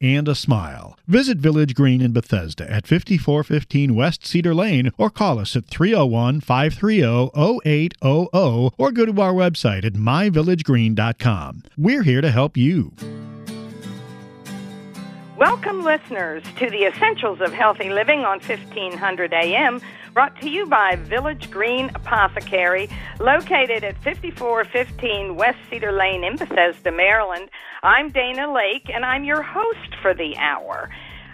and a smile. Visit Village Green in Bethesda at 5415 West Cedar Lane or call us at 301 530 0800 or go to our website at myvillagegreen.com. We're here to help you. Welcome, listeners, to the Essentials of Healthy Living on 1500 AM, brought to you by Village Green Apothecary, located at 5415 West Cedar Lane in Bethesda, Maryland. I'm Dana Laake, and I'm your host for the hour.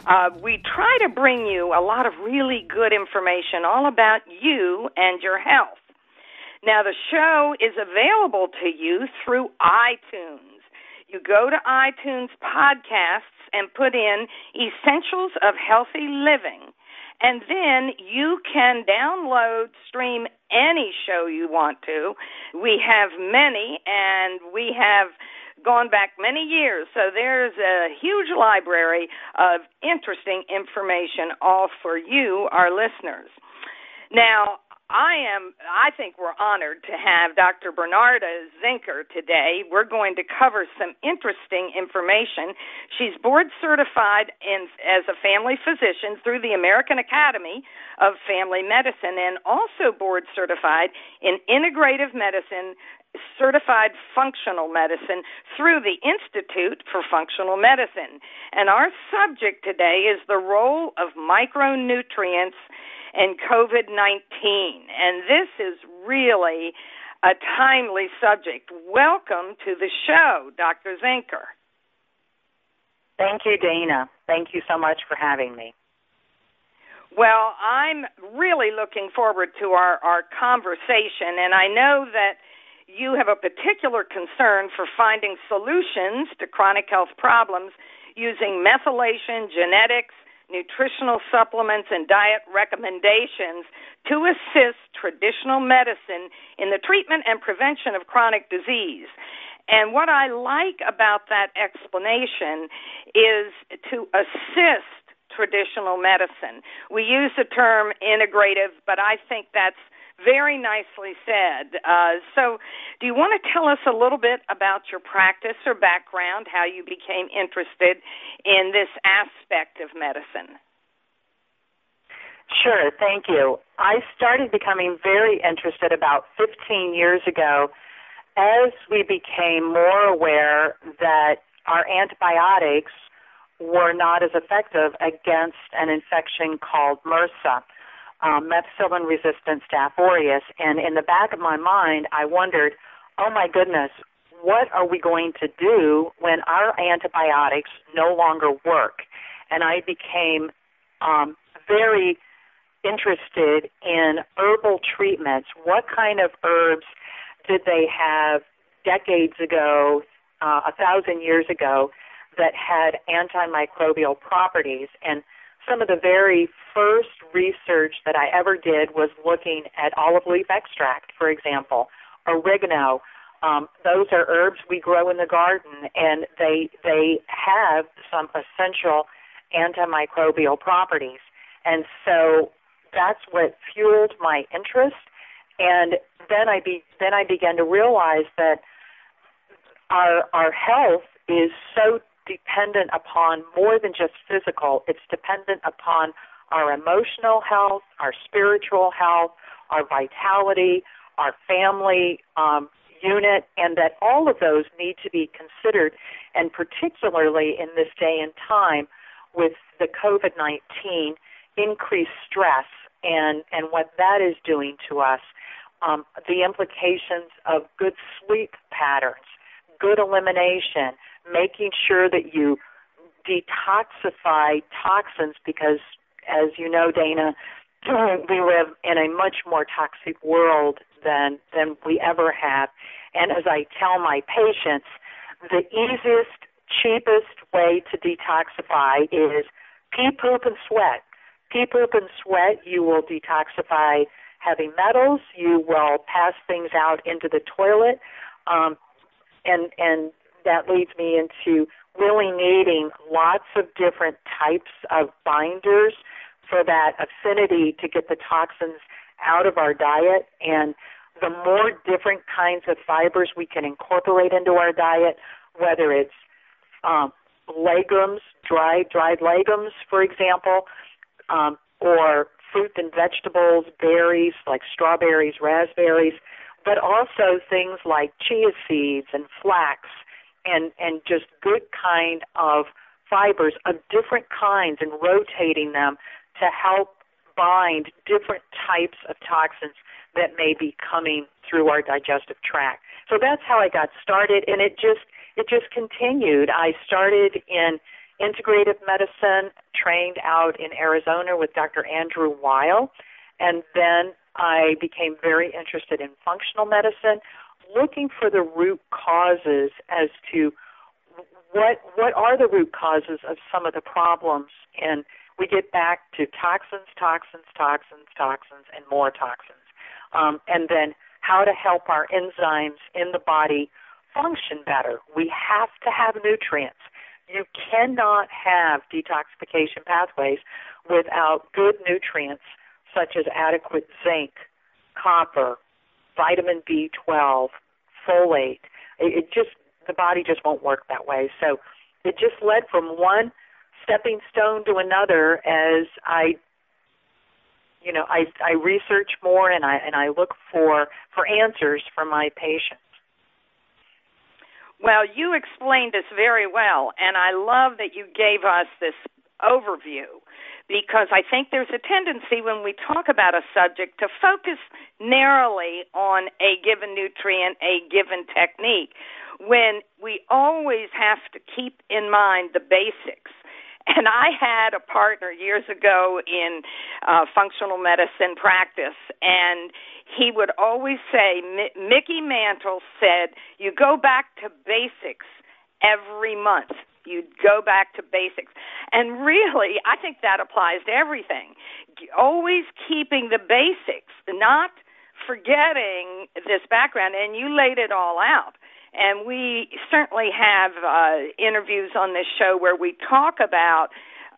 Uh, we try to bring you a lot of really good information all about you and your health. Now, the show is available to you through iTunes. You go to iTunes podcasts and put in Essentials of Healthy Living. And then you can download, stream any show you want to. We have many, and we have gone back many years. So there's a huge library of interesting information all for you, our listeners. Now, I am I think we're honored to have Dr. Bernarda Zenker today. We're going to cover some interesting information. She's board certified in as a family physician through the American Academy of Family Medicine and also board certified in integrative medicine certified functional medicine through the Institute for Functional Medicine. And our subject today is the role of micronutrients and COVID 19. And this is really a timely subject. Welcome to the show, Dr. Zenker. Thank you, Dana. Thank you so much for having me. Well, I'm really looking forward to our, our conversation, and I know that you have a particular concern for finding solutions to chronic health problems using methylation, genetics, nutritional supplements, and diet recommendations to assist traditional medicine in the treatment and prevention of chronic disease. And what I like about that explanation is to assist traditional medicine. We use the term integrative, but I think that's very nicely said. Uh, so, do you want to tell us a little bit about your practice or background, how you became interested in this aspect of medicine? Sure, thank you. I started becoming very interested about 15 years ago as we became more aware that our antibiotics were not as effective against an infection called MRSA um, methicillin resistant Staph aureus. And in the back of my mind, I wondered, oh my goodness, what are we going to do when our antibiotics no longer work? And I became um, very interested in herbal treatments. What kind of herbs did they have decades ago, uh, a thousand years ago, that had antimicrobial properties? And some of the very first research that I ever did was looking at olive leaf extract, for example, oregano. Um, those are herbs we grow in the garden, and they they have some essential antimicrobial properties. And so that's what fueled my interest. And then I be then I began to realize that our our health is so dependent upon more than just physical. It's dependent upon our emotional health, our spiritual health, our vitality, our family um, unit, and that all of those need to be considered, and particularly in this day and time with the COVID 19 increased stress and, and what that is doing to us, um, the implications of good sleep patterns, good elimination, making sure that you detoxify toxins because, as you know, Dana, we live in a much more toxic world than than we ever have. And as I tell my patients, the easiest, cheapest way to detoxify is pee, poop, and sweat. Pee, poop, and sweat. You will detoxify heavy metals. You will pass things out into the toilet. Um, and and that leads me into really needing lots of different types of binders for that affinity to get the toxins out of our diet. And the more different kinds of fibers we can incorporate into our diet, whether it's um, legumes, dried dried legumes, for example, um, or fruit and vegetables, berries like strawberries, raspberries, but also things like chia seeds and flax and and just good kind of fibers of different kinds and rotating them to help bind different types of toxins that may be coming through our digestive tract. So that's how I got started and it just it just continued. I started in integrative medicine, trained out in Arizona with Dr. Andrew Weil, and then I became very interested in functional medicine, looking for the root causes as to what what are the root causes of some of the problems and we get back to toxins, toxins, toxins, toxins, and more toxins. Um, and then how to help our enzymes in the body function better. We have to have nutrients. You cannot have detoxification pathways without good nutrients such as adequate zinc, copper, vitamin B12, folate. It, it just the body just won't work that way. So it just led from one stepping stone to another as I you know I I research more and I and I look for for answers for my patients. Well, you explained this very well, and I love that you gave us this overview because I think there's a tendency when we talk about a subject to focus narrowly on a given nutrient, a given technique, when we always have to keep in mind the basics and I had a partner years ago in uh, functional medicine practice, and he would always say, Mickey Mantle said, you go back to basics every month. You go back to basics. And really, I think that applies to everything. Always keeping the basics, not forgetting this background. And you laid it all out. And we certainly have uh, interviews on this show where we talk about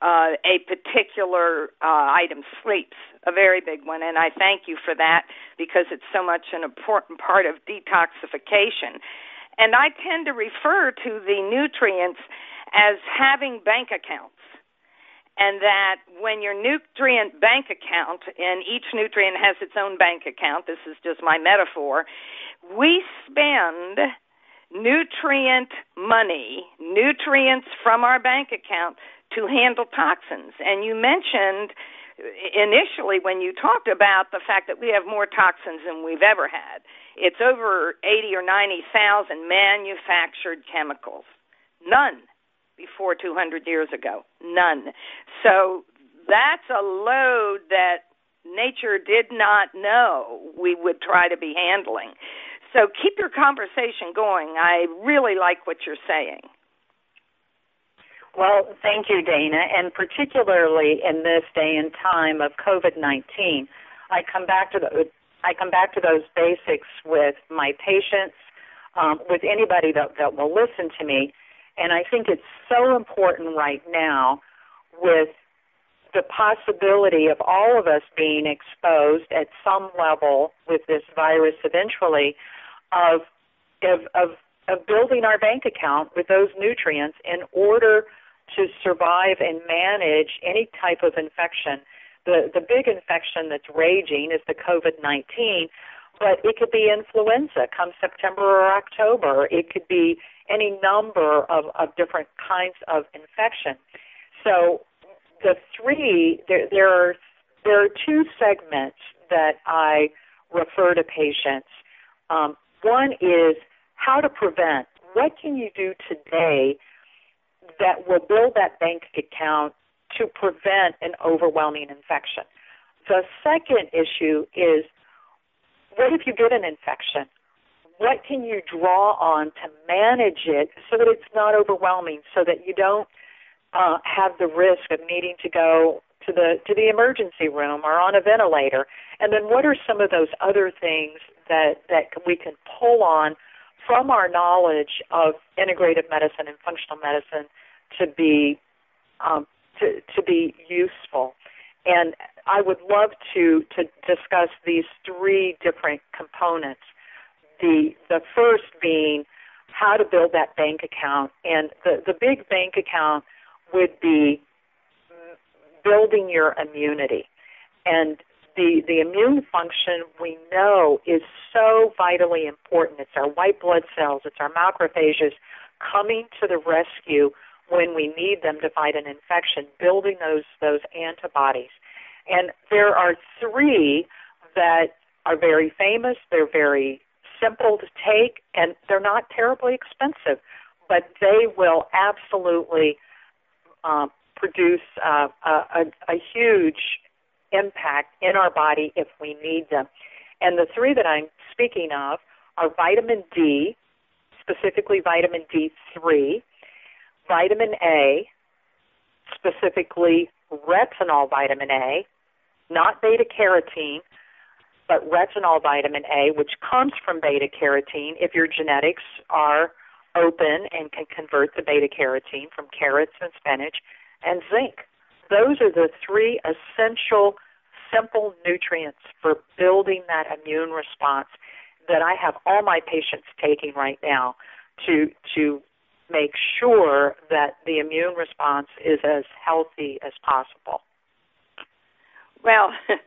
uh, a particular uh, item, sleeps, a very big one. And I thank you for that because it's so much an important part of detoxification. And I tend to refer to the nutrients as having bank accounts and that when your nutrient bank account, and each nutrient has its own bank account, this is just my metaphor, we spend nutrient money, nutrients from our bank account to handle toxins. And you mentioned uh, initially when you talked about the fact that we have more toxins than we've ever had. It's over 80 or 90,000 manufactured chemicals. None before 200 years ago. None. So that's a load that nature did not know we would try to be handling. So keep your conversation going. I really like what you're saying. Well, thank you, Dana. And particularly in this day and time of COVID 19, I come back to the I come back to those basics with my patients, um, with anybody that, that will listen to me. And I think it's so important right now with the possibility of all of us being exposed at some level with this virus eventually of of of, of building our bank account with those nutrients in order to survive and manage any type of infection. The the big infection that's raging is the COVID-19, but it could be influenza come September or October. It could be any number of, of different kinds of infection. So the three there there are there are two segments that I refer to patients. Um, one is how to prevent. What can you do today that will build that bank account to prevent an overwhelming infection? The second issue is what if you get an infection? What can you draw on to manage it so that it's not overwhelming, so that you don't uh, have the risk of needing to go to the to the emergency room or on a ventilator? And then what are some of those other things that that we can pull on from our knowledge of integrative medicine and functional medicine to be um, to, to be useful. And I would love to to discuss these three different components. The the first being how to build that bank account, and the the big bank account would be building your immunity. And the, the immune function we know is so vitally important. It's our white blood cells, it's our macrophages coming to the rescue when we need them to fight an infection, building those those antibodies. And there are three that are very famous, they're very simple to take, and they're not terribly expensive, but they will absolutely um, produce uh, a, a huge impact in our body if we need them. And the three that I'm speaking of are vitamin D, specifically vitamin D3, vitamin A, specifically retinol vitamin A, not beta carotene, but retinol vitamin A, which comes from beta carotene if your genetics are open and can convert to beta carotene from carrots and spinach, and zinc. Those are the three essential, simple nutrients for building that immune response that I have all my patients taking right now to to make sure that the immune response is as healthy as possible. Well,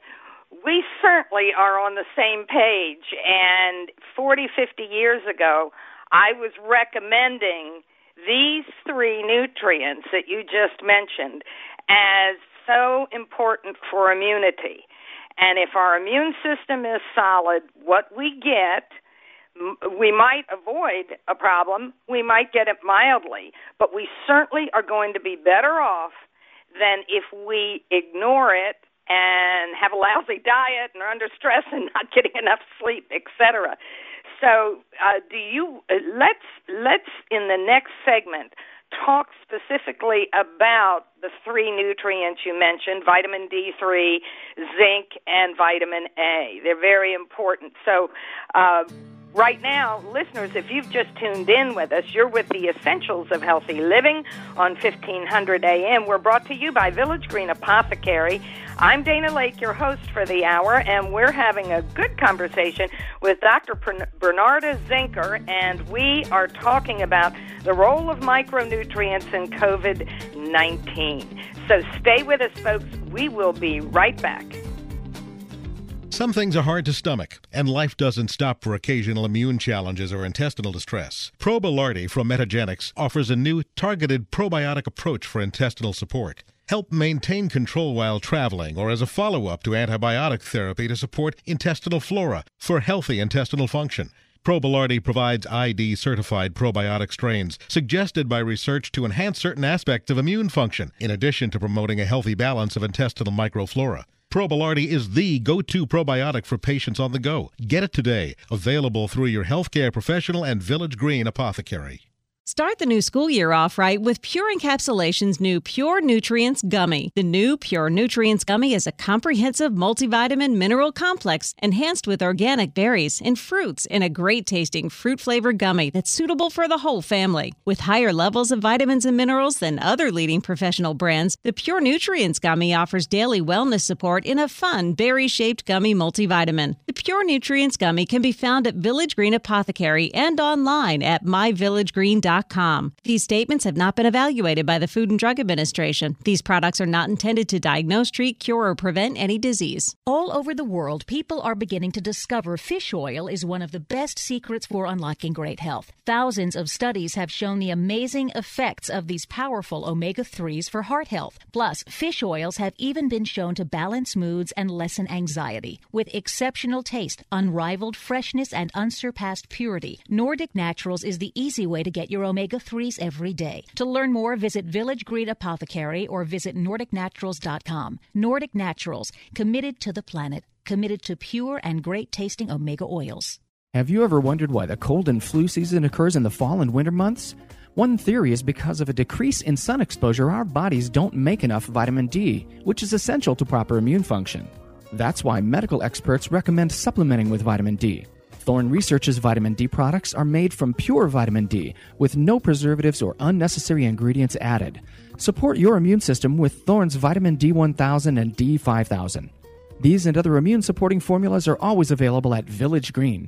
we certainly are on the same page and 40, 50 years ago, I was recommending these three nutrients that you just mentioned as so important for immunity. And if our immune system is solid, what we get, we might avoid a problem, we might get it mildly, but we certainly are going to be better off than if we ignore it and have a lousy diet and are under stress and not getting enough sleep, etc. So, uh, do you uh, let's let's in the next segment talk specifically about the three nutrients you mentioned vitamin D3, zinc, and vitamin A. They're very important. So, uh, Right now, listeners, if you've just tuned in with us, you're with the Essentials of Healthy Living on 1500 AM. We're brought to you by Village Green Apothecary. I'm Dana Laake, your host for the hour, and we're having a good conversation with Dr. Bernarda Zenker, and we are talking about the role of micronutrients in COVID 19. So stay with us, folks. We will be right back. Some things are hard to stomach, and life doesn't stop for occasional immune challenges or intestinal distress. Probilardi from Metagenics offers a new targeted probiotic approach for intestinal support. Help maintain control while traveling or as a follow up to antibiotic therapy to support intestinal flora for healthy intestinal function. Probilardi provides ID certified probiotic strains suggested by research to enhance certain aspects of immune function, in addition to promoting a healthy balance of intestinal microflora. Probilardi is the go-to probiotic for patients on the go. Get it today. Available through your healthcare professional and Village Green apothecary. Start the new school year off right with Pure Encapsulation's new Pure Nutrients Gummy. The new Pure Nutrients Gummy is a comprehensive multivitamin mineral complex enhanced with organic berries and fruits in a great tasting fruit flavored gummy that's suitable for the whole family. With higher levels of vitamins and minerals than other leading professional brands, the Pure Nutrients Gummy offers daily wellness support in a fun berry shaped gummy multivitamin. The Pure Nutrients Gummy can be found at Village Green Apothecary and online at myvillagegreen.com. These statements have not been evaluated by the Food and Drug Administration. These products are not intended to diagnose, treat, cure, or prevent any disease. All over the world, people are beginning to discover fish oil is one of the best secrets for unlocking great health. Thousands of studies have shown the amazing effects of these powerful omega 3s for heart health. Plus, fish oils have even been shown to balance moods and lessen anxiety. With exceptional taste, unrivaled freshness, and unsurpassed purity, Nordic Naturals is the easy way to get your omega 3s every day. To learn more, visit Village Green Apothecary or visit NordicNaturals.com. Nordic Naturals, committed to the planet, committed to pure and great tasting omega oils. Have you ever wondered why the cold and flu season occurs in the fall and winter months? One theory is because of a decrease in sun exposure, our bodies don't make enough vitamin D, which is essential to proper immune function. That's why medical experts recommend supplementing with vitamin D. Thorne Research's vitamin D products are made from pure vitamin D with no preservatives or unnecessary ingredients added. Support your immune system with Thorne's vitamin D1000 and D5000. These and other immune supporting formulas are always available at Village Green.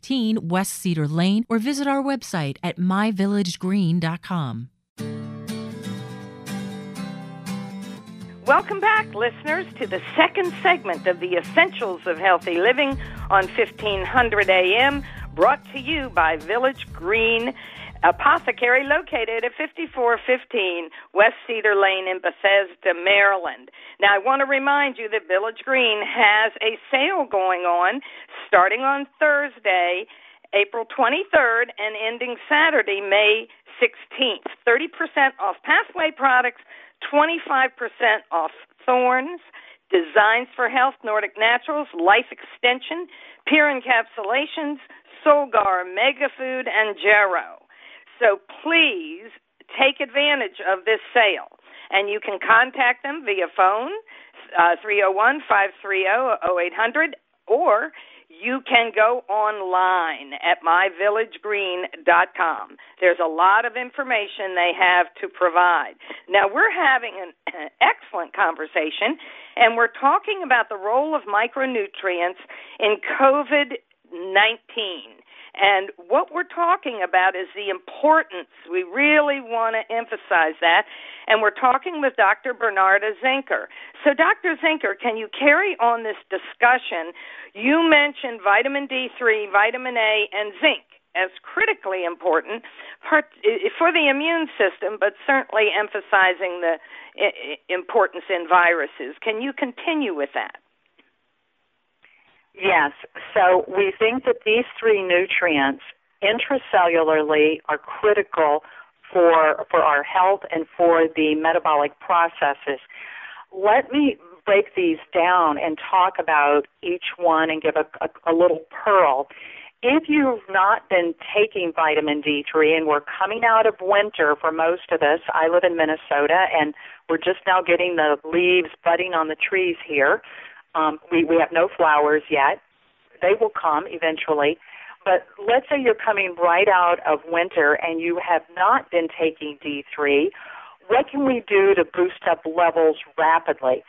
15 West Cedar Lane or visit our website at myvillagegreen.com. Welcome back, listeners, to the second segment of the Essentials of Healthy Living on 1500 AM, brought to you by Village Green Apothecary, located at 5415 West Cedar Lane in Bethesda, Maryland. Now, I want to remind you that Village Green has a sale going on starting on Thursday, April 23rd, and ending Saturday, May 16th. 30% off Pathway products, 25% off Thornes, Designs for Health, Nordic Naturals, Life Extension, Pure Encapsulations, Solgar, Mega Food, and Jarrow. So please take advantage of this sale. And you can contact them via phone, uh, 301 530 0800, or you can go online at myvillagegreen.com. There's a lot of information they have to provide. Now, we're having an excellent conversation, and we're talking about the role of micronutrients in COVID 19. And what we're talking about is the importance. We really want to emphasize that. And we're talking with Dr. Bernarda Zenker. So, Dr. Zenker, can you carry on this discussion? You mentioned vitamin D3, vitamin A, and zinc as critically important eh, for the immune system, but certainly emphasizing the eh, eh, importance in viruses. Can you continue with that? Yes. So we think that these three nutrients intracellularly are critical for for our health and for the metabolic processes. Let me break these down and talk about each one and give a, a, a little pearl. If you've not been taking vitamin D3, and we're coming out of winter for most of us, I live in Minnesota, and we're just now getting the leaves budding on the trees here. Um, we, we have no flowers yet. They will come eventually. But let's say you're coming right out of winter and you have not been taking D3. What can we do to boost up levels rapidly?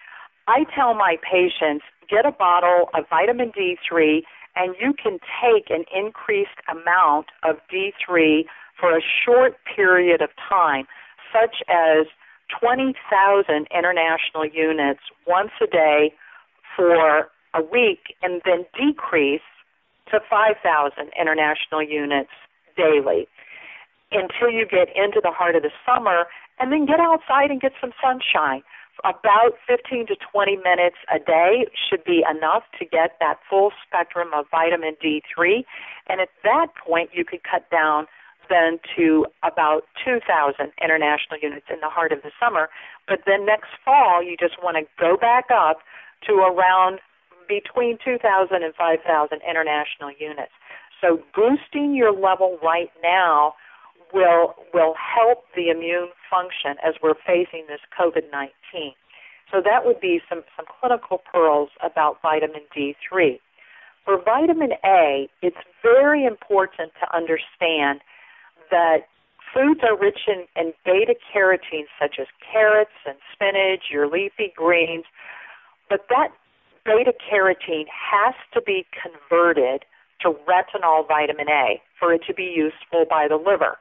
I tell my patients get a bottle of vitamin D3 and you can take an increased amount of D3 for a short period of time, such as 20,000 international units once a day for a week and then decrease to 5,000 international units daily until you get into the heart of the summer and then get outside and get some sunshine. About 15 to 20 minutes a day should be enough to get that full spectrum of vitamin D3. And at that point, you could cut down then to about 2,000 international units in the heart of the summer. But then next fall, you just want to go back up to around between 2,000 and 5,000 international units. So boosting your level right now will will help the immune function as we're facing this COVID-19. So that would be some some clinical pearls about vitamin D3. For vitamin A, it's very important to understand that foods are rich in, in beta carotene such as carrots and spinach, your leafy greens, but that beta carotene has to be converted to retinol vitamin A for it to be useful by the liver.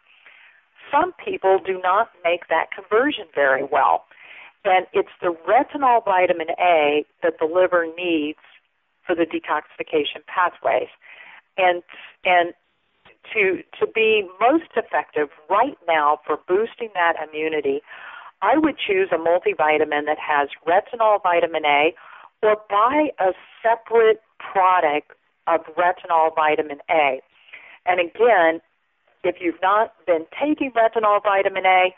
Some people do not make that conversion very well. And it's the retinol vitamin A that the liver needs for the detoxification pathways. And and to to be most effective right now for boosting that immunity, I would choose a multivitamin that has retinol vitamin A or buy a separate product of retinol vitamin A. And again, if you've not been taking retinol vitamin A,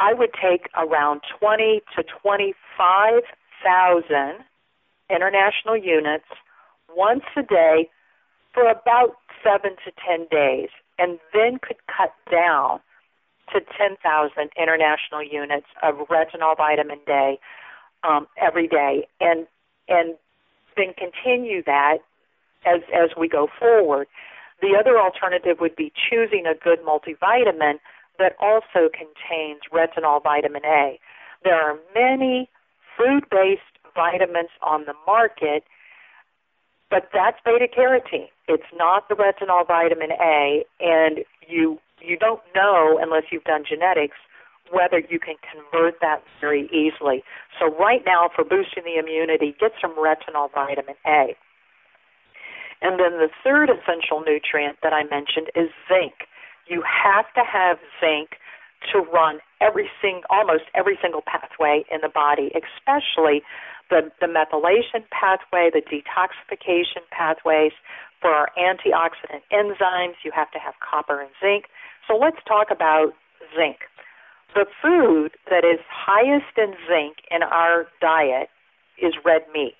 I would take around 20 to 25,000 international units once a day for about 7 to 10 days and then could cut down to 10,000 international units of retinol vitamin D um, every day and and then continue that as as we go forward. The other alternative would be choosing a good multivitamin that also contains retinol vitamin A. There are many food-based vitamins on the market, but that's beta carotene. It's not the retinol vitamin A, and you you don't know unless you've done genetics whether you can convert that very easily. So right now, for boosting the immunity, get some retinol vitamin A. And then the third essential nutrient that I mentioned is zinc. You have to have zinc to run every sing, almost every single pathway in the body, especially the, the methylation pathway, the detoxification pathways. For our antioxidant enzymes, you have to have copper and zinc. So let's talk about zinc. The food that is highest in zinc in our diet is red meat.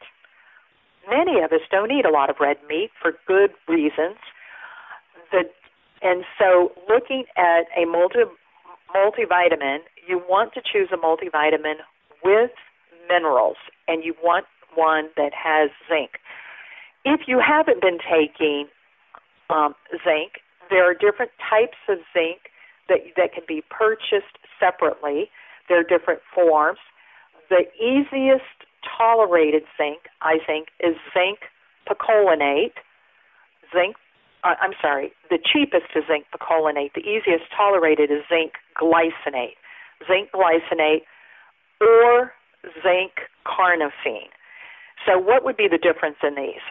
Many of us don't eat a lot of red meat for good reasons. The, and so, looking at a multi, multivitamin, you want to choose a multivitamin with minerals, and you want one that has zinc. If you haven't been taking um, zinc, there are different types of zinc that that can be purchased separately. There are different forms. The easiest tolerated zinc, I think, is zinc picolinate. Zinc, uh, I'm sorry, the cheapest is zinc picolinate. The easiest tolerated is zinc glycinate. Zinc glycinate or zinc carnosine. So, what would be the difference in these?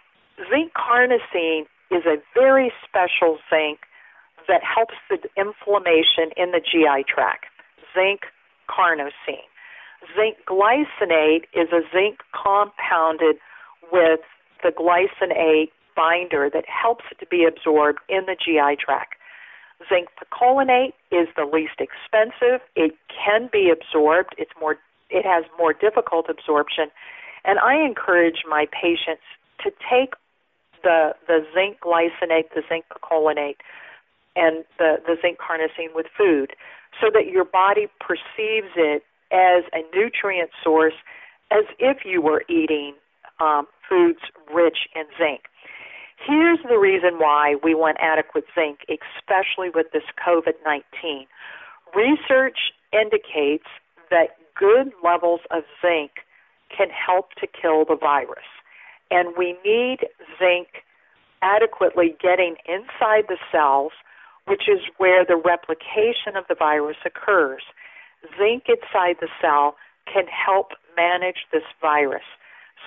Zinc carnosine is a very special zinc that helps the inflammation in the GI tract. Zinc carnosine. Zinc glycinate is a zinc compounded with the glycinate binder that helps it to be absorbed in the GI tract. Zinc picolinate is the least expensive. It can be absorbed. It's more it has more difficult absorption. And I encourage my patients to take the the zinc glycinate, the zinc picolinate, and the, the zinc carnosine with food so that your body perceives it as a nutrient source as if you were eating um, foods rich in zinc. Here's the reason why we want adequate zinc, especially with this COVID 19. Research indicates that good levels of zinc can help to kill the virus. And we need zinc adequately getting inside the cells, which is where the replication of the virus occurs zinc inside the cell can help manage this virus.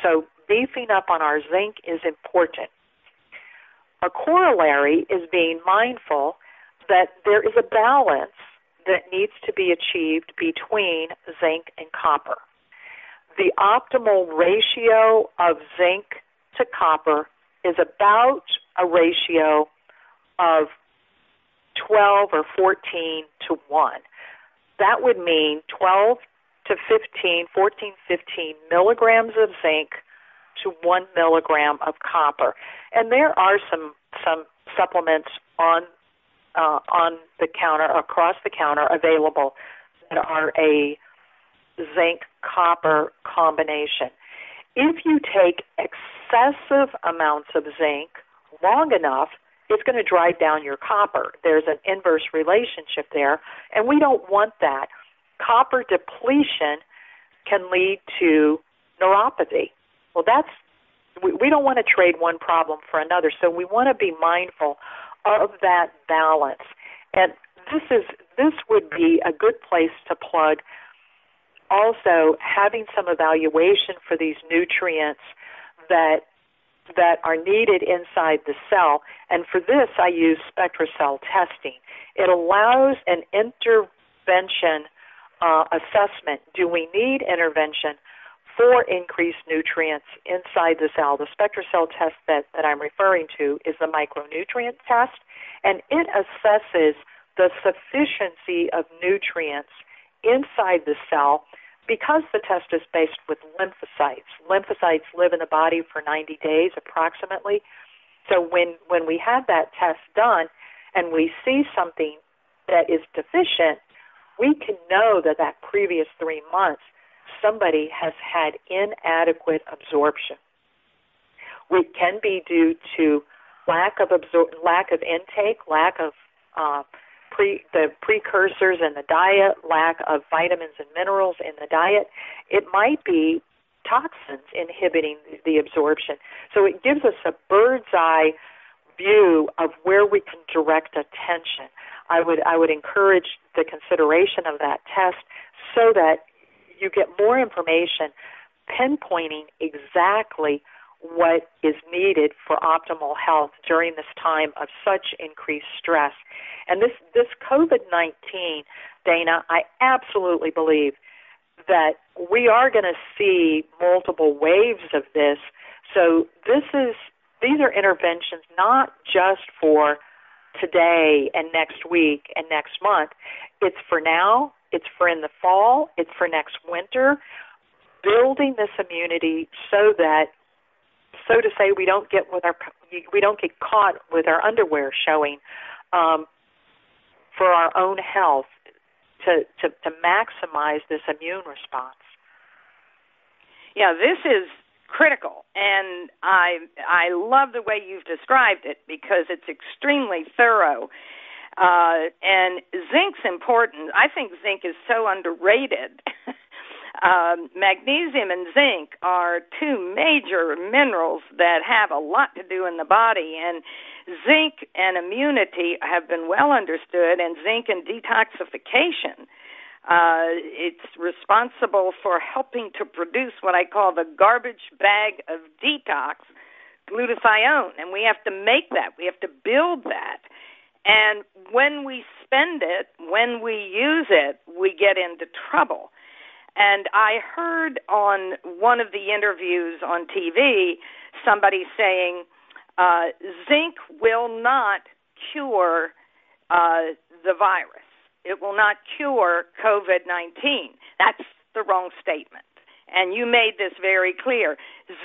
So, beefing up on our zinc is important. A corollary is being mindful that there is a balance that needs to be achieved between zinc and copper. The optimal ratio of zinc to copper is about a ratio of 12 or 14 to 1 that would mean 12 to 15, 14, 15 milligrams of zinc to one milligram of copper. And there are some some supplements on uh, on the counter across the counter available that are a zinc copper combination. If you take excessive amounts of zinc long enough, it's going to drive down your copper. There's an inverse relationship there, and we don't want that. Copper depletion can lead to neuropathy. Well, that's we, don't want to trade one problem for another, so we want to be mindful of that balance. And this is this would be a good place to plug also having some evaluation for these nutrients that that are needed inside the cell. And for this, I use SpectraCell testing. It allows an intervention uh, assessment. Do we need intervention for increased nutrients inside the cell. The SpectraCell test that, that I'm referring to is the micronutrient test, and it assesses the sufficiency of nutrients inside the cell because the test is based with lymphocytes. Lymphocytes live in the body for 90 days approximately. So when, when we have that test done and we see something that is deficient, we can know that that previous three months somebody has had inadequate absorption. It can be due to lack of absor- lack of intake, lack of uh, pre- the precursors in the diet, lack of vitamins and minerals in the diet. It might be toxins inhibiting the absorption. So it gives us a bird's eye view of where we can direct attention. I would I would encourage the consideration of that test so that you get more information pinpointing exactly what is needed for optimal health during this time of such increased stress. And this this COVID-19, Dana, I absolutely believe that we are going to see multiple waves of this. So this is these are interventions not just for today and next week and next month. It's for now, it's for in the fall, it's for next winter. Building this immunity so that, so to say, we don't get with our we don't get caught with our underwear showing um, for our own health to, to to maximize this immune response. Yeah, this is critical and i i love the way you've described it because it's extremely thorough uh, and zinc's important. I think zinc is so underrated. um, magnesium and zinc are two major minerals that have a lot to do in the body, and zinc and immunity have been well understood, and zinc and detoxification. Uh, it's responsible for helping to produce what I call the garbage bag of detox, glutathione, and we have to make that. We have to build that. And when we spend it, when we use it, we get into trouble. And I heard on one of the interviews on TV somebody saying uh, zinc will not cure uh, the virus. It will not cure COVID 19. That's the wrong statement. And you made this very clear.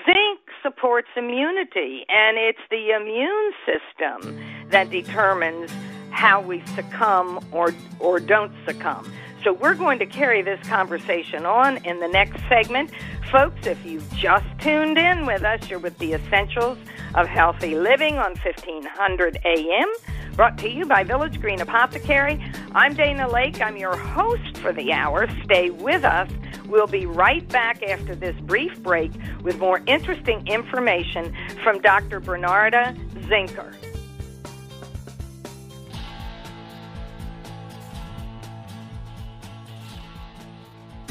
Zinc supports immunity, and it's the immune system that determines how we succumb or, or don't succumb. So we're going to carry this conversation on in the next segment. Folks, if you've just tuned in with us, you're with the Essentials of Healthy Living on 1500 AM, brought to you by Village Green Apothecary. I'm Dana Laake. I'm your host for the hour. Stay with us. We'll be right back after this brief break with more interesting information from Dr. Bernarda Zenker.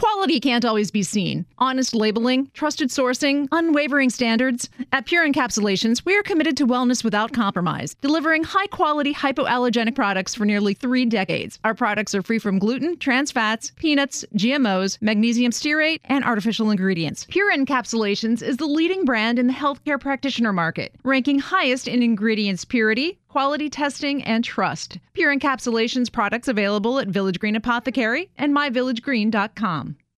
Quality can't always be seen. Honest labeling, trusted sourcing, unwavering standards. At Pure Encapsulations, we are committed to wellness without compromise, delivering high quality hypoallergenic products for nearly three decades. Our products are free from gluten, trans fats, peanuts, GMOs, magnesium stearate, and artificial ingredients. Pure Encapsulations is the leading brand in the healthcare practitioner market, ranking highest in ingredients purity, quality testing, and trust. Pure Encapsulations products available at Village Green Apothecary and myvillagegreen.com.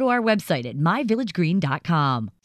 to our website at myvillagegreen.com.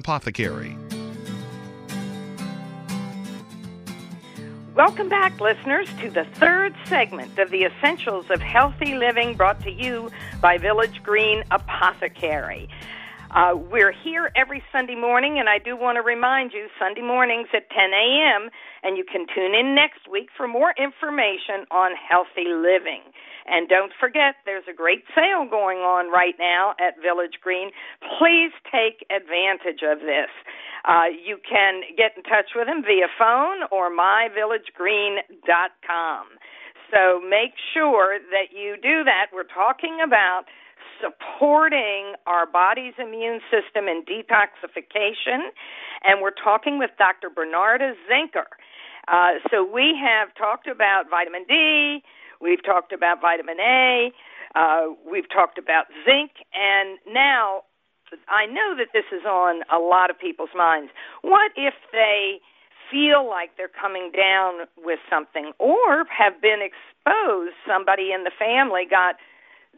Apothecary. Welcome back, listeners, to the third segment of the Essentials of Healthy Living brought to you by Village Green Apothecary. Uh, we're here every Sunday morning, and I do want to remind you Sunday mornings at 10 a.m., and you can tune in next week for more information on healthy living. And don't forget, there's a great sale going on right now at Village Green. Please take advantage of this. Uh, you can get in touch with them via phone or myvillagegreen.com. So make sure that you do that. We're talking about supporting our body's immune system and detoxification, and we're talking with Dr. Bernarda Zenker. Uh, so we have talked about vitamin D, We've talked about vitamin A. Uh, we've talked about zinc, and now I know that this is on a lot of people's minds. What if they feel like they're coming down with something or have been exposed? Somebody in the family got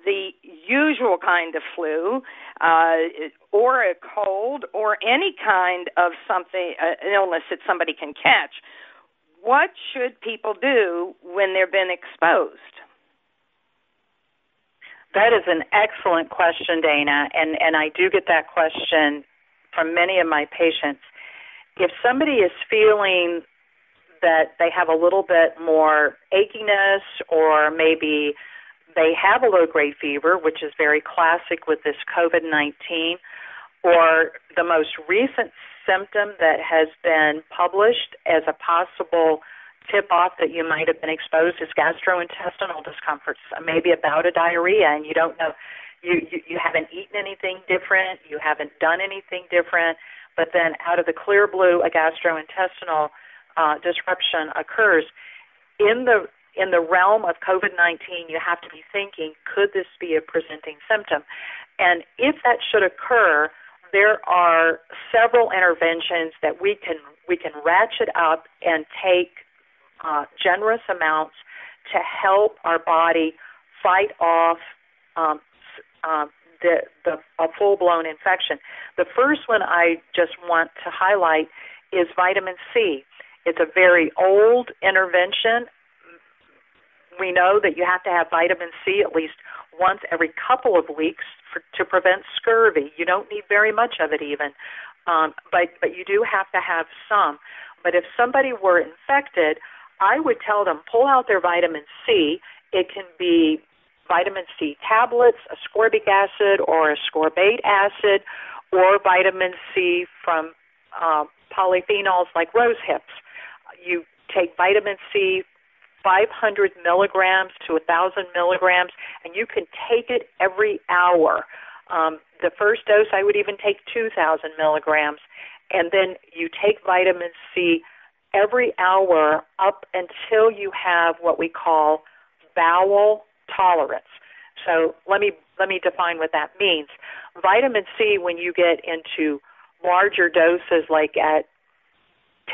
the usual kind of flu uh, or a cold or any kind of something, uh, an illness that somebody can catch what should people do when they've been exposed? That is an excellent question, Dana, and, and I do get that question from many of my patients. If somebody is feeling that they have a little bit more achiness or maybe they have a low grade fever, which is very classic with this COVID 19, or the most recent symptom that has been published as a possible tip off that you might have been exposed is gastrointestinal discomforts, maybe about a diarrhea, and you don't know, you, you, you haven't eaten anything different, you haven't done anything different, but then out of the clear blue, a gastrointestinal uh, disruption occurs. In the in the realm of COVID 19, you have to be thinking, could this be a presenting symptom? And if that should occur, there are several interventions that we can we can ratchet up and take uh, generous amounts to help our body fight off um, uh, the, the a full blown infection. The first one I just want to highlight is vitamin C. It's a very old intervention. We know that you have to have vitamin C at least once every couple of weeks for, to prevent scurvy. You don't need very much of it even, um, but but you do have to have some. But if somebody were infected, I would tell them pull out their vitamin C. It can be vitamin C tablets, ascorbic acid, or ascorbate acid, or vitamin C from uh, polyphenols like rose hips. You take vitamin C 500 milligrams to 1,000 milligrams, and you can take it every hour. Um, the first dose, I would even take 2,000 milligrams, and then you take vitamin C every hour up until you have what we call bowel tolerance. So let me let me define what that means. Vitamin C, when you get into larger doses, like at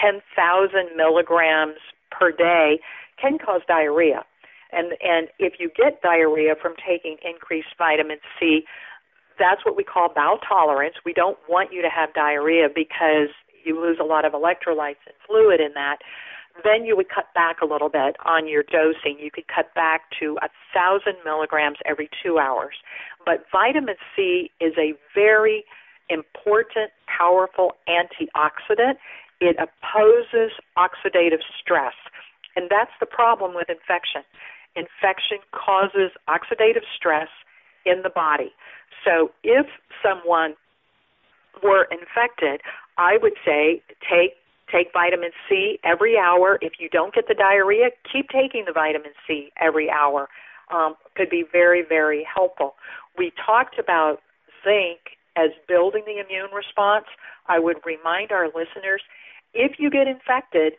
10,000 milligrams per day, can cause diarrhea. And and if you get diarrhea from taking increased vitamin C, that's what we call bowel tolerance. We don't want you to have diarrhea because you lose a lot of electrolytes and fluid in that. then you would cut back a little bit on your dosing. You could cut back to a thousand milligrams every two hours. But vitamin C is a very important, powerful antioxidant. It opposes oxidative stress. And that's the problem with infection. Infection causes oxidative stress in the body. So if someone were infected, I would say take take vitamin C every hour. If you don't get the diarrhea, keep taking the vitamin C every hour. Um, could be very very helpful. We talked about zinc as building the immune response. I would remind our listeners if you get infected,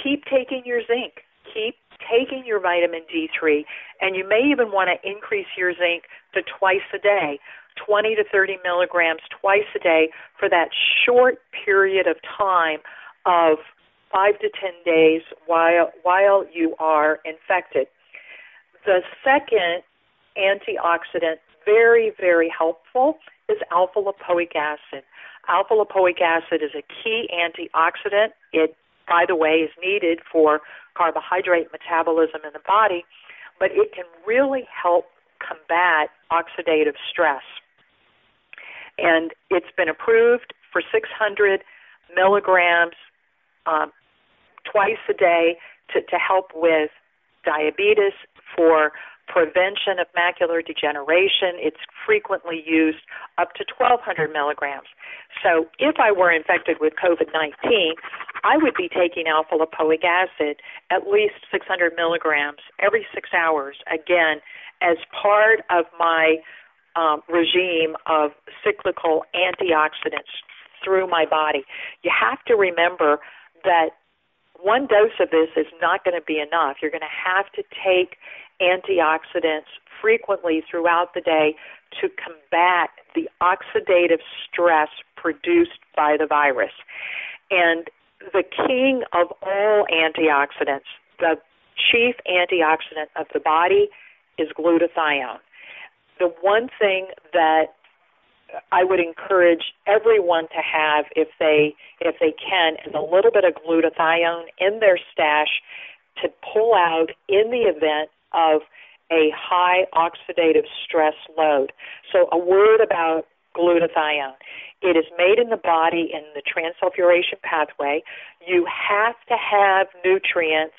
keep taking your zinc. Keep taking your vitamin D3, and you may even want to increase your zinc to twice a day, 20 to 30 milligrams twice a day for that short period of time of five to 10 days while, while you are infected. The second antioxidant, very, very helpful, is alpha lipoic acid. Alpha lipoic acid is a key antioxidant. It, by the way, is needed for carbohydrate metabolism in the body, but it can really help combat oxidative stress. And it's been approved for 600 milligrams um, twice a day to, to help with diabetes, for prevention of macular degeneration. It's frequently used up to 1,200 milligrams. So if I were infected with COVID 19, I would be taking alpha lipoic acid at least 600 milligrams every six hours, again, as part of my um, regime of cyclical antioxidants through my body. You have to remember that one dose of this is not going to be enough. You're going to have to take antioxidants frequently throughout the day to combat the oxidative stress produced by the virus. And the king of all antioxidants, the chief antioxidant of the body, is glutathione. The one thing that I would encourage everyone to have if they if they can is a little bit of glutathione in their stash to pull out in the event of a high oxidative stress load. So a word about glutathione. It is made in the body in the transsulfuration pathway. You have to have nutrients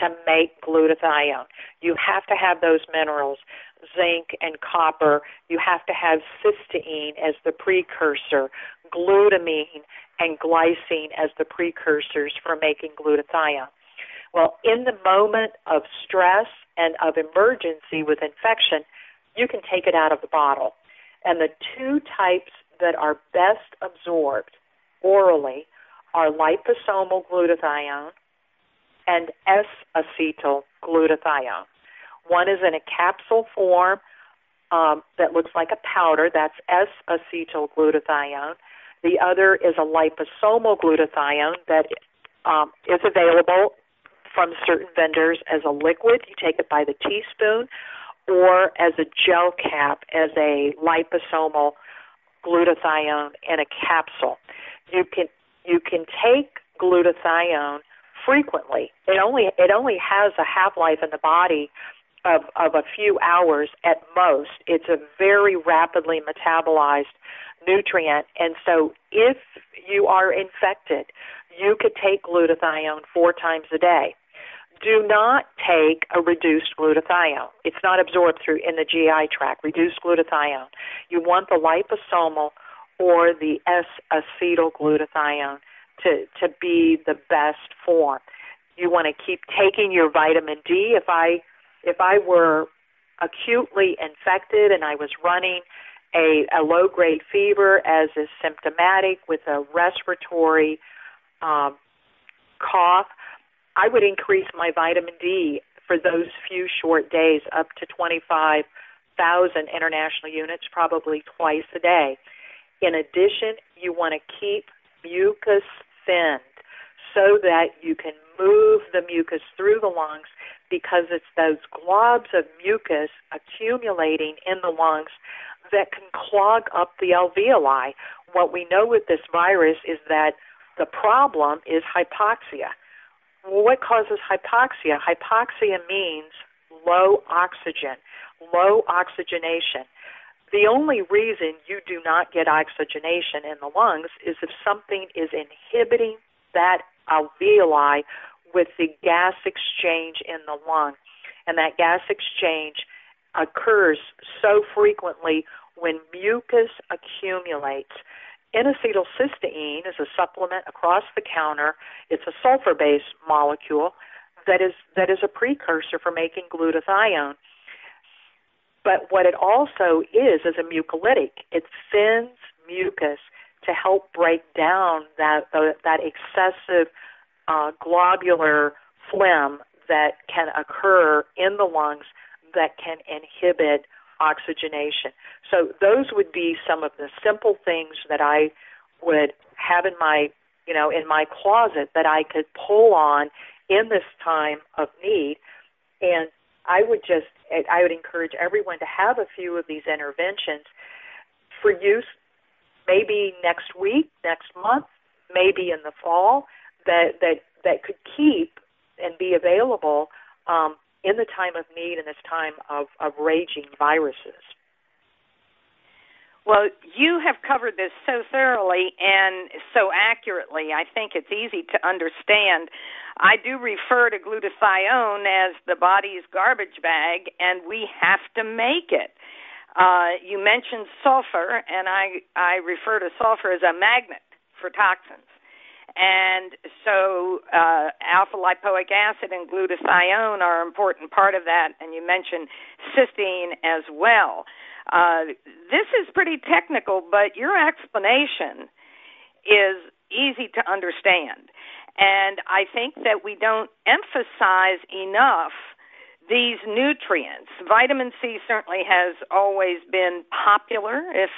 to make glutathione. You have to have those minerals, zinc and copper. You have to have cysteine as the precursor, glutamine and glycine as the precursors for making glutathione. Well, in the moment of stress and of emergency with infection, you can take it out of the bottle. And the two types that are best absorbed orally are liposomal glutathione and S-acetyl glutathione. One is in a capsule form um, that looks like a powder, that's S-acetyl glutathione. The other is a liposomal glutathione that um, is available from certain vendors as a liquid. You take it by the teaspoon, or as a gel cap, as a liposomal glutathione in a capsule. You can you can take glutathione frequently. It only it only has a half life in the body of of a few hours at most. It's a very rapidly metabolized nutrient, and so if you are infected, you could take glutathione four times a day do not take a reduced glutathione. It's not absorbed through in the GI tract. Reduced glutathione. You want the liposomal or the S-acetyl glutathione to to be the best form. You want to keep taking your vitamin D. If I if I were acutely infected and I was running a, a low grade fever as is symptomatic with a respiratory um, cough, I would increase my vitamin D for those few short days up to 25,000 international units, probably twice a day. In addition, you want to keep mucus thinned so that you can move the mucus through the lungs because it's those globs of mucus accumulating in the lungs that can clog up the alveoli. What we know with this virus is that the problem is hypoxia what causes hypoxia? Hypoxia means low oxygen, low oxygenation. The only reason you do not get oxygenation in the lungs is if something is inhibiting that alveoli with the gas exchange in the lung. And that gas exchange occurs so frequently when mucus accumulates. N-acetylcysteine is a supplement across the counter. It's a sulfur-based molecule that is that is a precursor for making glutathione. But what it also is is a mucolytic. It thins mucus to help break down that uh, that excessive uh, globular phlegm that can occur in the lungs that can inhibit oxygenation. So those would be some of the simple things that I would have in my, you know, in my closet that I could pull on in this time of need. And I would just, I would encourage everyone to have a few of these interventions for use maybe next week, next month, maybe in the fall that that that could keep and be available um, in the time of need and this time of, of raging viruses. Well, you have covered this so thoroughly and so accurately. I think it's easy to understand. I do refer to glutathione as the body's garbage bag, and we have to make it. Uh, you mentioned sulfur, and I, I refer to sulfur as a magnet for toxins. And so, uh, alpha lipoic acid and glutathione are an important part of that. And you mentioned cysteine as well. Uh, this is pretty technical, but your explanation is easy to understand. And I think that we don't emphasize enough these nutrients. Vitamin C certainly has always been popular. If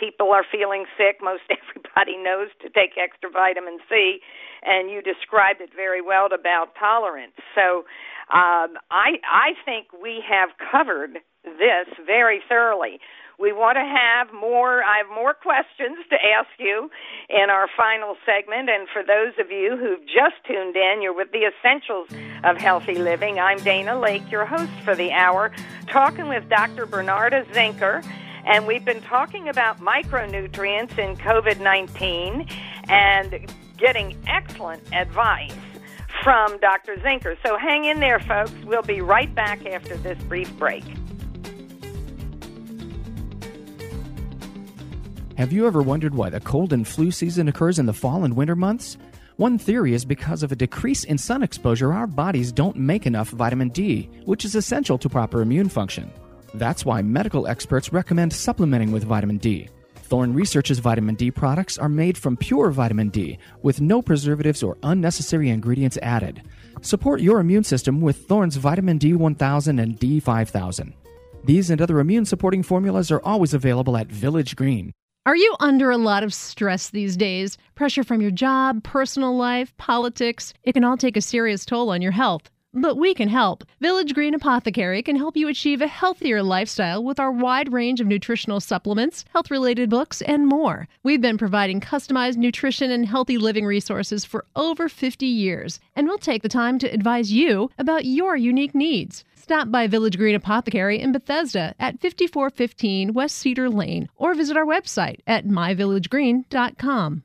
people are feeling sick, most everybody knows to take extra vitamin C, and you described it very well about tolerance. So um, I I think we have covered this very thoroughly. We want to have more. I have more questions to ask you in our final segment. And for those of you who've just tuned in, you're with the Essentials of Healthy Living. I'm Dana Laake, your host for the hour, talking with Dr. Bernarda Zenker and we've been talking about micronutrients in COVID 19 and getting excellent advice from Dr. Zenker. So hang in there, folks. We'll be right back after this brief break. Have you ever wondered why the cold and flu season occurs in the fall and winter months? One theory is because of a decrease in sun exposure, our bodies don't make enough vitamin D, which is essential to proper immune function. That's why medical experts recommend supplementing with vitamin D. Thorne Research's vitamin D products are made from pure vitamin D with no preservatives or unnecessary ingredients added. Support your immune system with Thorne's vitamin D1000 and D5000. These and other immune supporting formulas are always available at Village Green. Are you under a lot of stress these days? Pressure from your job, personal life, politics? It can all take a serious toll on your health. But we can help. Village Green Apothecary can help you achieve a healthier lifestyle with our wide range of nutritional supplements, health related books, and more. We've been providing customized nutrition and healthy living resources for over 50 years, and we'll take the time to advise you about your unique needs. Stop by Village Green Apothecary in Bethesda at 5415 West Cedar Lane or visit our website at myvillagegreen.com.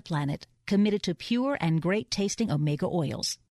planet, committed to pure and great tasting omega oils.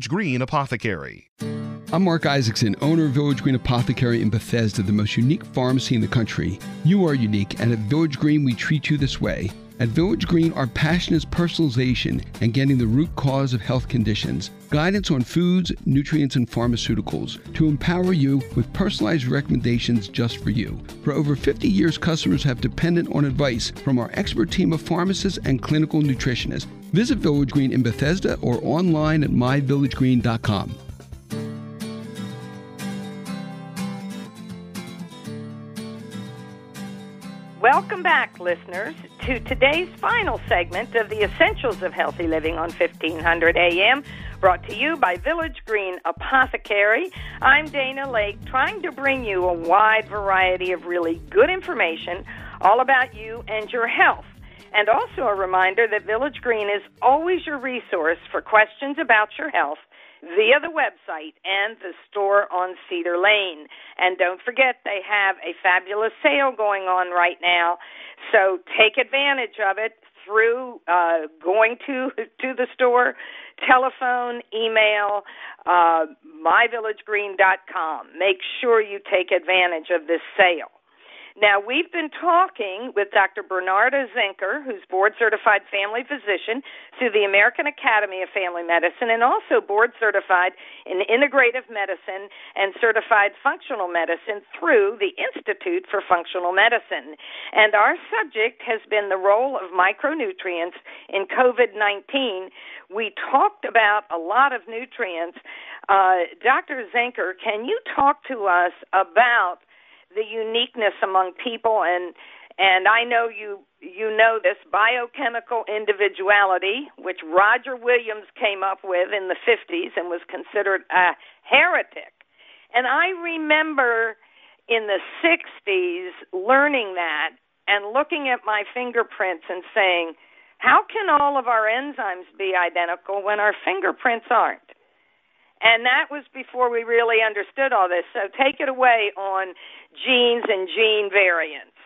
Village Green Apothecary. I'm Mark Isaacson, owner of Village Green Apothecary in Bethesda, the most unique pharmacy in the country. You are unique, and at Village Green, we treat you this way. At Village Green, our passion is personalization and getting the root cause of health conditions. Guidance on foods, nutrients, and pharmaceuticals to empower you with personalized recommendations just for you. For over 50 years, customers have depended on advice from our expert team of pharmacists and clinical nutritionists. Visit Village Green in Bethesda or online at myvillagegreen.com. Welcome back, listeners, to today's final segment of the Essentials of Healthy Living on 1500 AM, brought to you by Village Green Apothecary. I'm Dana Laake, trying to bring you a wide variety of really good information all about you and your health. And also a reminder that Village Green is always your resource for questions about your health via the website and the store on Cedar Lane. And don't forget, they have a fabulous sale going on right now. So take advantage of it through uh, going to to the store, telephone, email, uh, myvillagegreen.com. Make sure you take advantage of this sale. Now, we've been talking with Dr. Bernarda Zenker, who's board certified family physician through the American Academy of Family Medicine and also board certified in integrative medicine and certified functional medicine through the Institute for Functional Medicine. And our subject has been the role of micronutrients in COVID 19. We talked about a lot of nutrients. Uh, Dr. Zenker, can you talk to us about the uniqueness among people and and I know you you know this biochemical individuality, which Roger Williams came up with in the 50s and was considered a heretic. And I remember in the 60s learning that and looking at my fingerprints and saying, how can all of our enzymes be identical when our fingerprints aren't? And that was before we really understood all this. So take it away on genes and gene variants.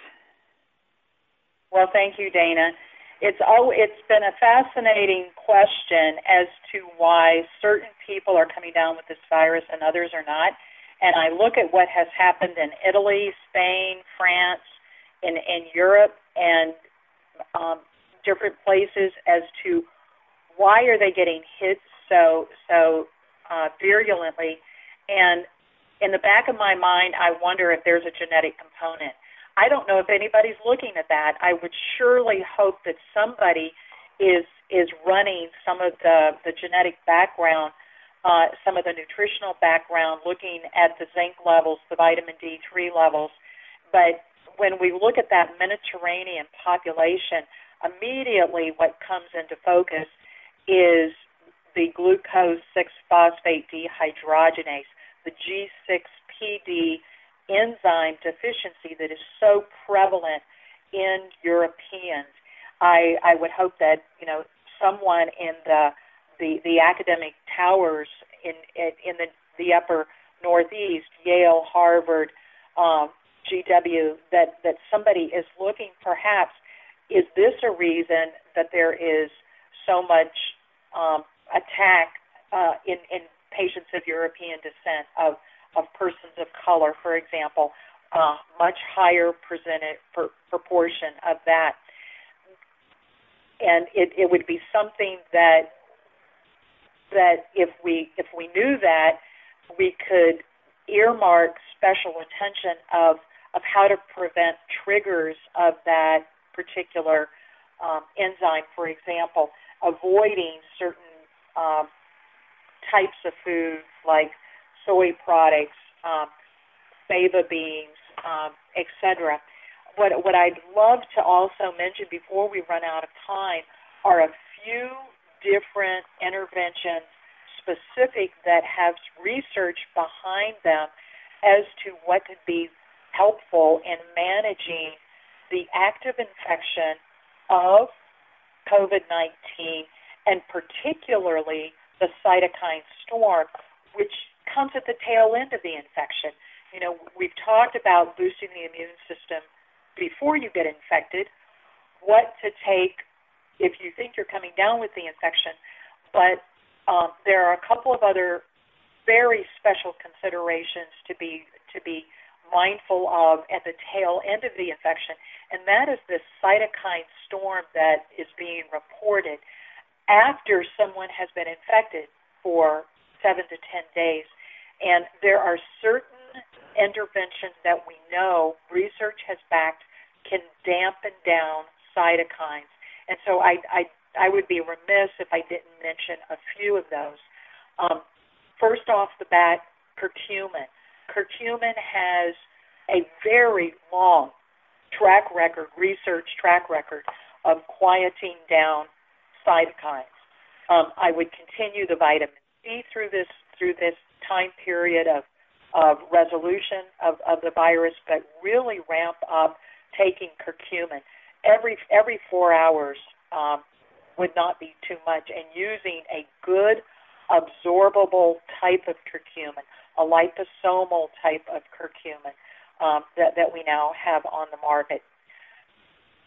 Well, thank you, Dana. It's all, it's been a fascinating question as to why certain people are coming down with this virus and others are not. And I look at what has happened in Italy, Spain, France, in in Europe, and um, different places as to why are they getting hit so so uh, virulently. And in the back of my mind, I wonder if there's a genetic component. I don't know if anybody's looking at that. I would surely hope that somebody is is running some of the the genetic background, uh, some of the nutritional background, looking at the zinc levels, the vitamin D3 levels. But when we look at that Mediterranean population, immediately what comes into focus is the glucose 6 phosphate dehydrogenase, the G6PD enzyme deficiency that is so prevalent in Europeans. I, I would hope that you know someone in the the, the academic towers in in the the upper northeast, Yale, Harvard, um, GW, that that somebody is looking perhaps is this a reason that there is so much um, attack uh, in, in patients of European descent, of, of persons of color, for example, uh, much higher percentage per, proportion of that. And it, it would be something that that if we if we knew that, we could earmark special attention of of how to prevent triggers of that particular um, enzyme, for example, avoiding certain um, types of foods like soy products, um, fava beans, um, etc. What what I'd love to also mention before we run out of time are a few different interventions specific that have research behind them as to what could be helpful in managing the active infection of COVID 19 and particularly the cytokine storm, which comes at the tail end of the infection. You know, we've talked about boosting the immune system before you get infected, what to take if you think you're coming down with the infection, but Um, there are a couple of other very special considerations to be to be mindful of at the tail end of the infection, and that is this cytokine storm that is being reported after someone has been infected for seven to ten days. And there are certain interventions that we know research has backed can dampen down cytokines. And so I, I, I would be remiss if I didn't mention a few of those. Um, first off the bat, curcumin. Curcumin has a very long track record, research track record of quieting down cytokines. Um, I would continue the vitamin C through this through this time period of of resolution of, of the virus, but really ramp up taking curcumin every every four hours um, would not be too much, and using a good absorbable type of curcumin, a liposomal type of curcumin um, that that we now have on the market.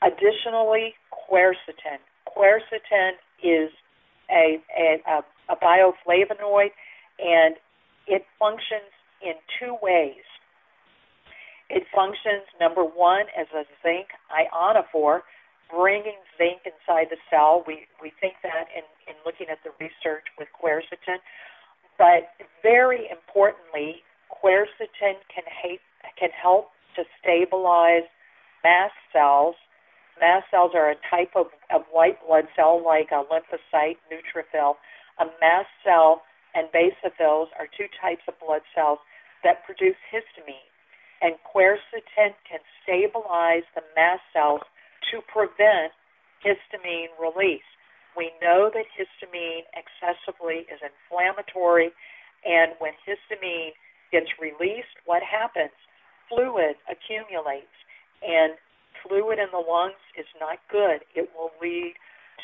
Additionally, quercetin. Quercetin is a, a, a, bioflavonoid, and it functions in two ways. It functions, number one, as a zinc ionophore, bringing zinc inside the cell. We, we think that in, in looking at the research with quercetin. But very importantly, quercetin can, hate, can help to stabilize mast cells. Mast cells are a type of, of white blood cell like a lymphocyte, neutrophil. A mast cell and basophils are two types of blood cells that produce histamine and quercetin can stabilize the mast cells to prevent histamine release. We know that histamine excessively is inflammatory, and when histamine gets released, what happens? Fluid accumulates, and fluid in the lungs is not good. It will lead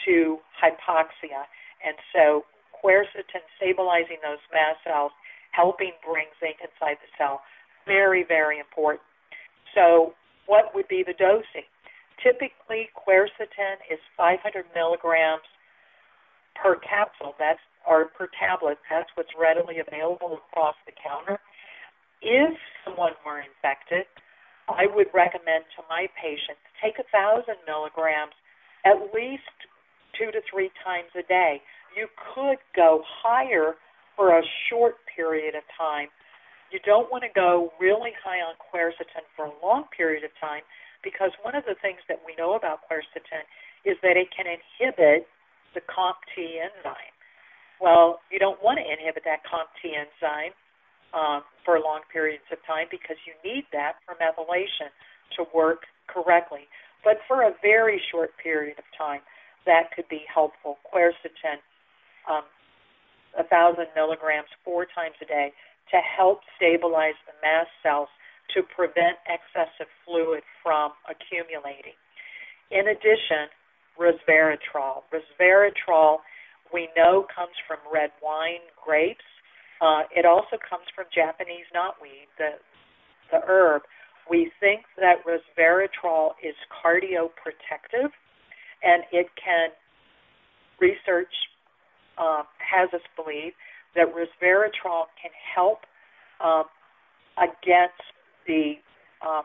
to hypoxia. And so, quercetin stabilizing those mast cells, helping bring zinc inside the cell, very, very important. So, what would be the dosing? Typically, quercetin is 500 milligrams per capsule. That's or per tablet. That's what's readily available across the counter. If someone were infected, I would recommend to my patients take a thousand milligrams at least two to three times a day. You could go higher for a short period of time you don't want to go really high on quercetin for a long period of time because one of the things that we know about quercetin is that it can inhibit the COMT enzyme. Well, you don't want to inhibit that COMT enzyme um, for long periods of time because you need that for methylation to work correctly. But for a very short period of time, that could be helpful. Quercetin, um, 1,000 milligrams four times a day to help stabilize the mast cells to prevent excessive fluid from accumulating. In addition, resveratrol. Resveratrol, we know, comes from red wine, grapes. Uh, it also comes from Japanese knotweed, the, the herb. We think that resveratrol is cardioprotective, and it can, research uh, has us believe that resveratrol can help um, against the um,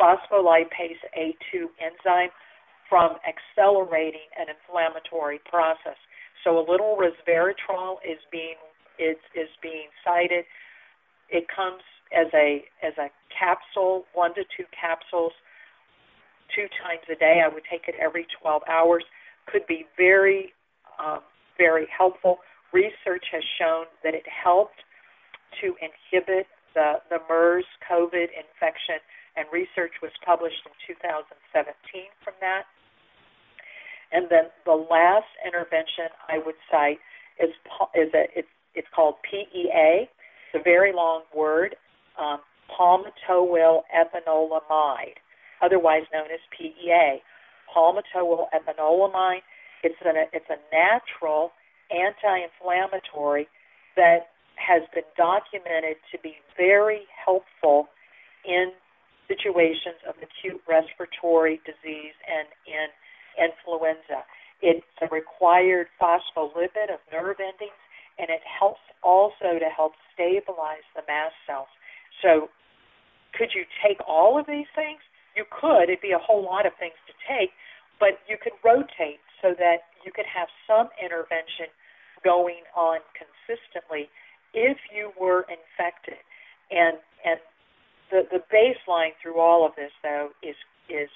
phospholipase A2 enzyme from accelerating an inflammatory process. So a little resveratrol is being is, is being cited. It comes as a as a capsule, one to two capsules, two times a day. I would take it every 12 hours. Could be very um, very helpful research has shown that it helped to inhibit the, the MERS COVID infection, and research was published in 2017 from that. And then the last intervention I would cite is is a it's it's called PEA. It's a very long word, um, palmitoyl ethanolamide, otherwise known as PEA. Palmitoyl ethanolamide. It's a it's a natural anti-inflammatory that has been documented to be very helpful in situations of acute respiratory disease and in influenza. It's a required phospholipid of nerve endings, and it helps also to help stabilize the mast cells. So, could you take all of these things? You could. It'd be a whole lot of things to take, but you could rotate so that you could have some intervention going on consistently if you were infected. And and the the baseline through all of this though is is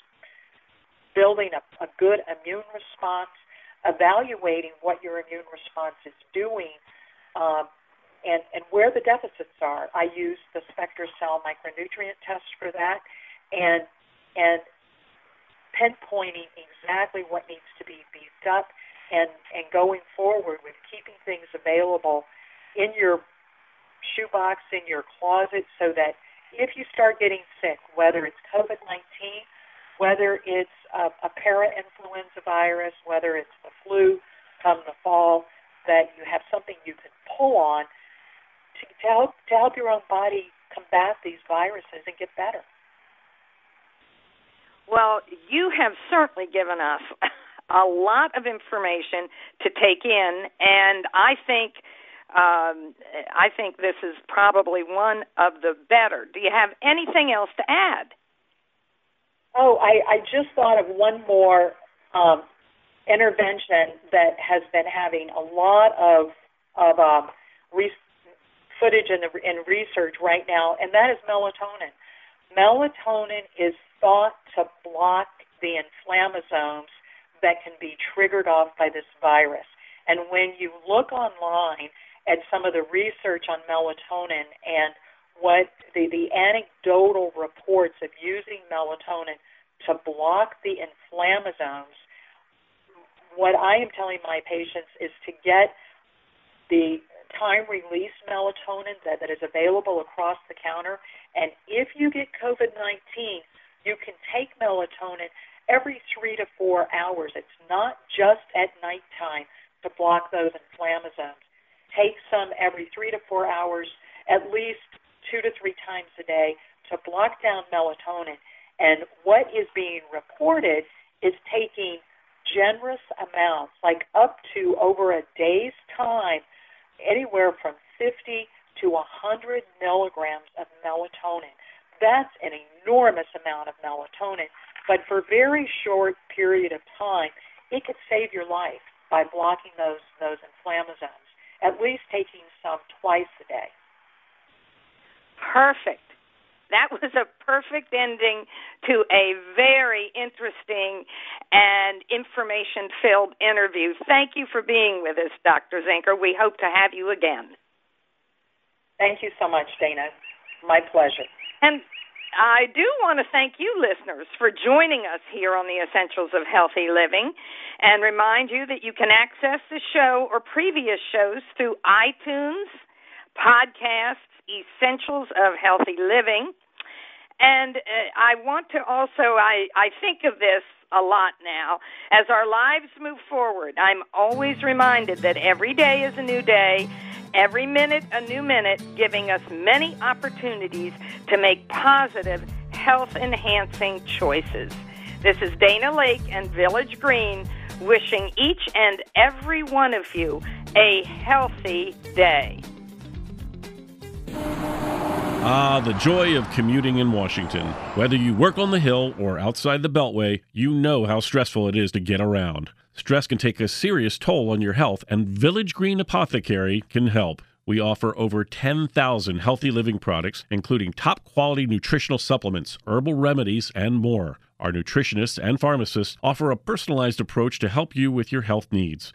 building a, a good immune response, evaluating what your immune response is doing, um, and, and where the deficits are. I use the SpectraCell micronutrient test for that, and and pinpointing exactly what needs to be beefed up, and and going forward with keeping things available in your shoebox, in your closet, so that if you start getting sick, whether it's COVID 19 whether it's a, a para-influenza virus, whether it's the flu come the fall, that you have something you can pull on to, to help to help your own body combat these viruses and get better. Well, you have certainly given us a lot of information to take in, and I think um, I think this is probably one of the better. Do you have anything else to add? Oh, I, I just thought of one more um, intervention that has been having a lot of of um, footage in, the, in research right now, and that is melatonin. Melatonin is thought to block the inflammasomes that can be triggered off by this virus. And when you look online at some of the research on melatonin and what the, the anecdotal reports of using melatonin to block the inflammasomes, what I am telling my patients is to get the time release melatonin that, that is available across the counter. And if you get COVID 19, you can take melatonin every three to four hours. It's not just at nighttime to block those inflammasomes. Take some every three to four hours, at least two to three times a day to block down melatonin. And what is being reported is taking generous amounts, like up to over a day's time, anywhere from 50 to 100 milligrams of melatonin. That's an enormous amount of melatonin, but for a very short period of time, it could save your life by blocking those those inflammasomes. At least taking some twice a day. Perfect. That was a perfect ending to a very interesting and information filled interview. Thank you for being with us, Dr. Zenker. We hope to have you again. Thank you so much, Dana. My pleasure. And I do want to thank you, listeners, for joining us here on the Essentials of Healthy Living and remind you that you can access the show or previous shows through iTunes, podcasts, Essentials of Healthy Living. And uh, I want to also, I, I think of this a lot now. As our lives move forward, I'm always reminded that every day is a new day, every minute a new minute, giving us many opportunities to make positive, health enhancing choices. This is Dana Laake and Village Green wishing each and every one of you a healthy day. Ah, the joy of commuting in Washington. Whether you work on the Hill or outside the Beltway, you know how stressful it is to get around. Stress can take a serious toll on your health, and Village Green Apothecary can help. We offer over 10,000 healthy living products, including top quality nutritional supplements, herbal remedies, and more. Our nutritionists and pharmacists offer a personalized approach to help you with your health needs.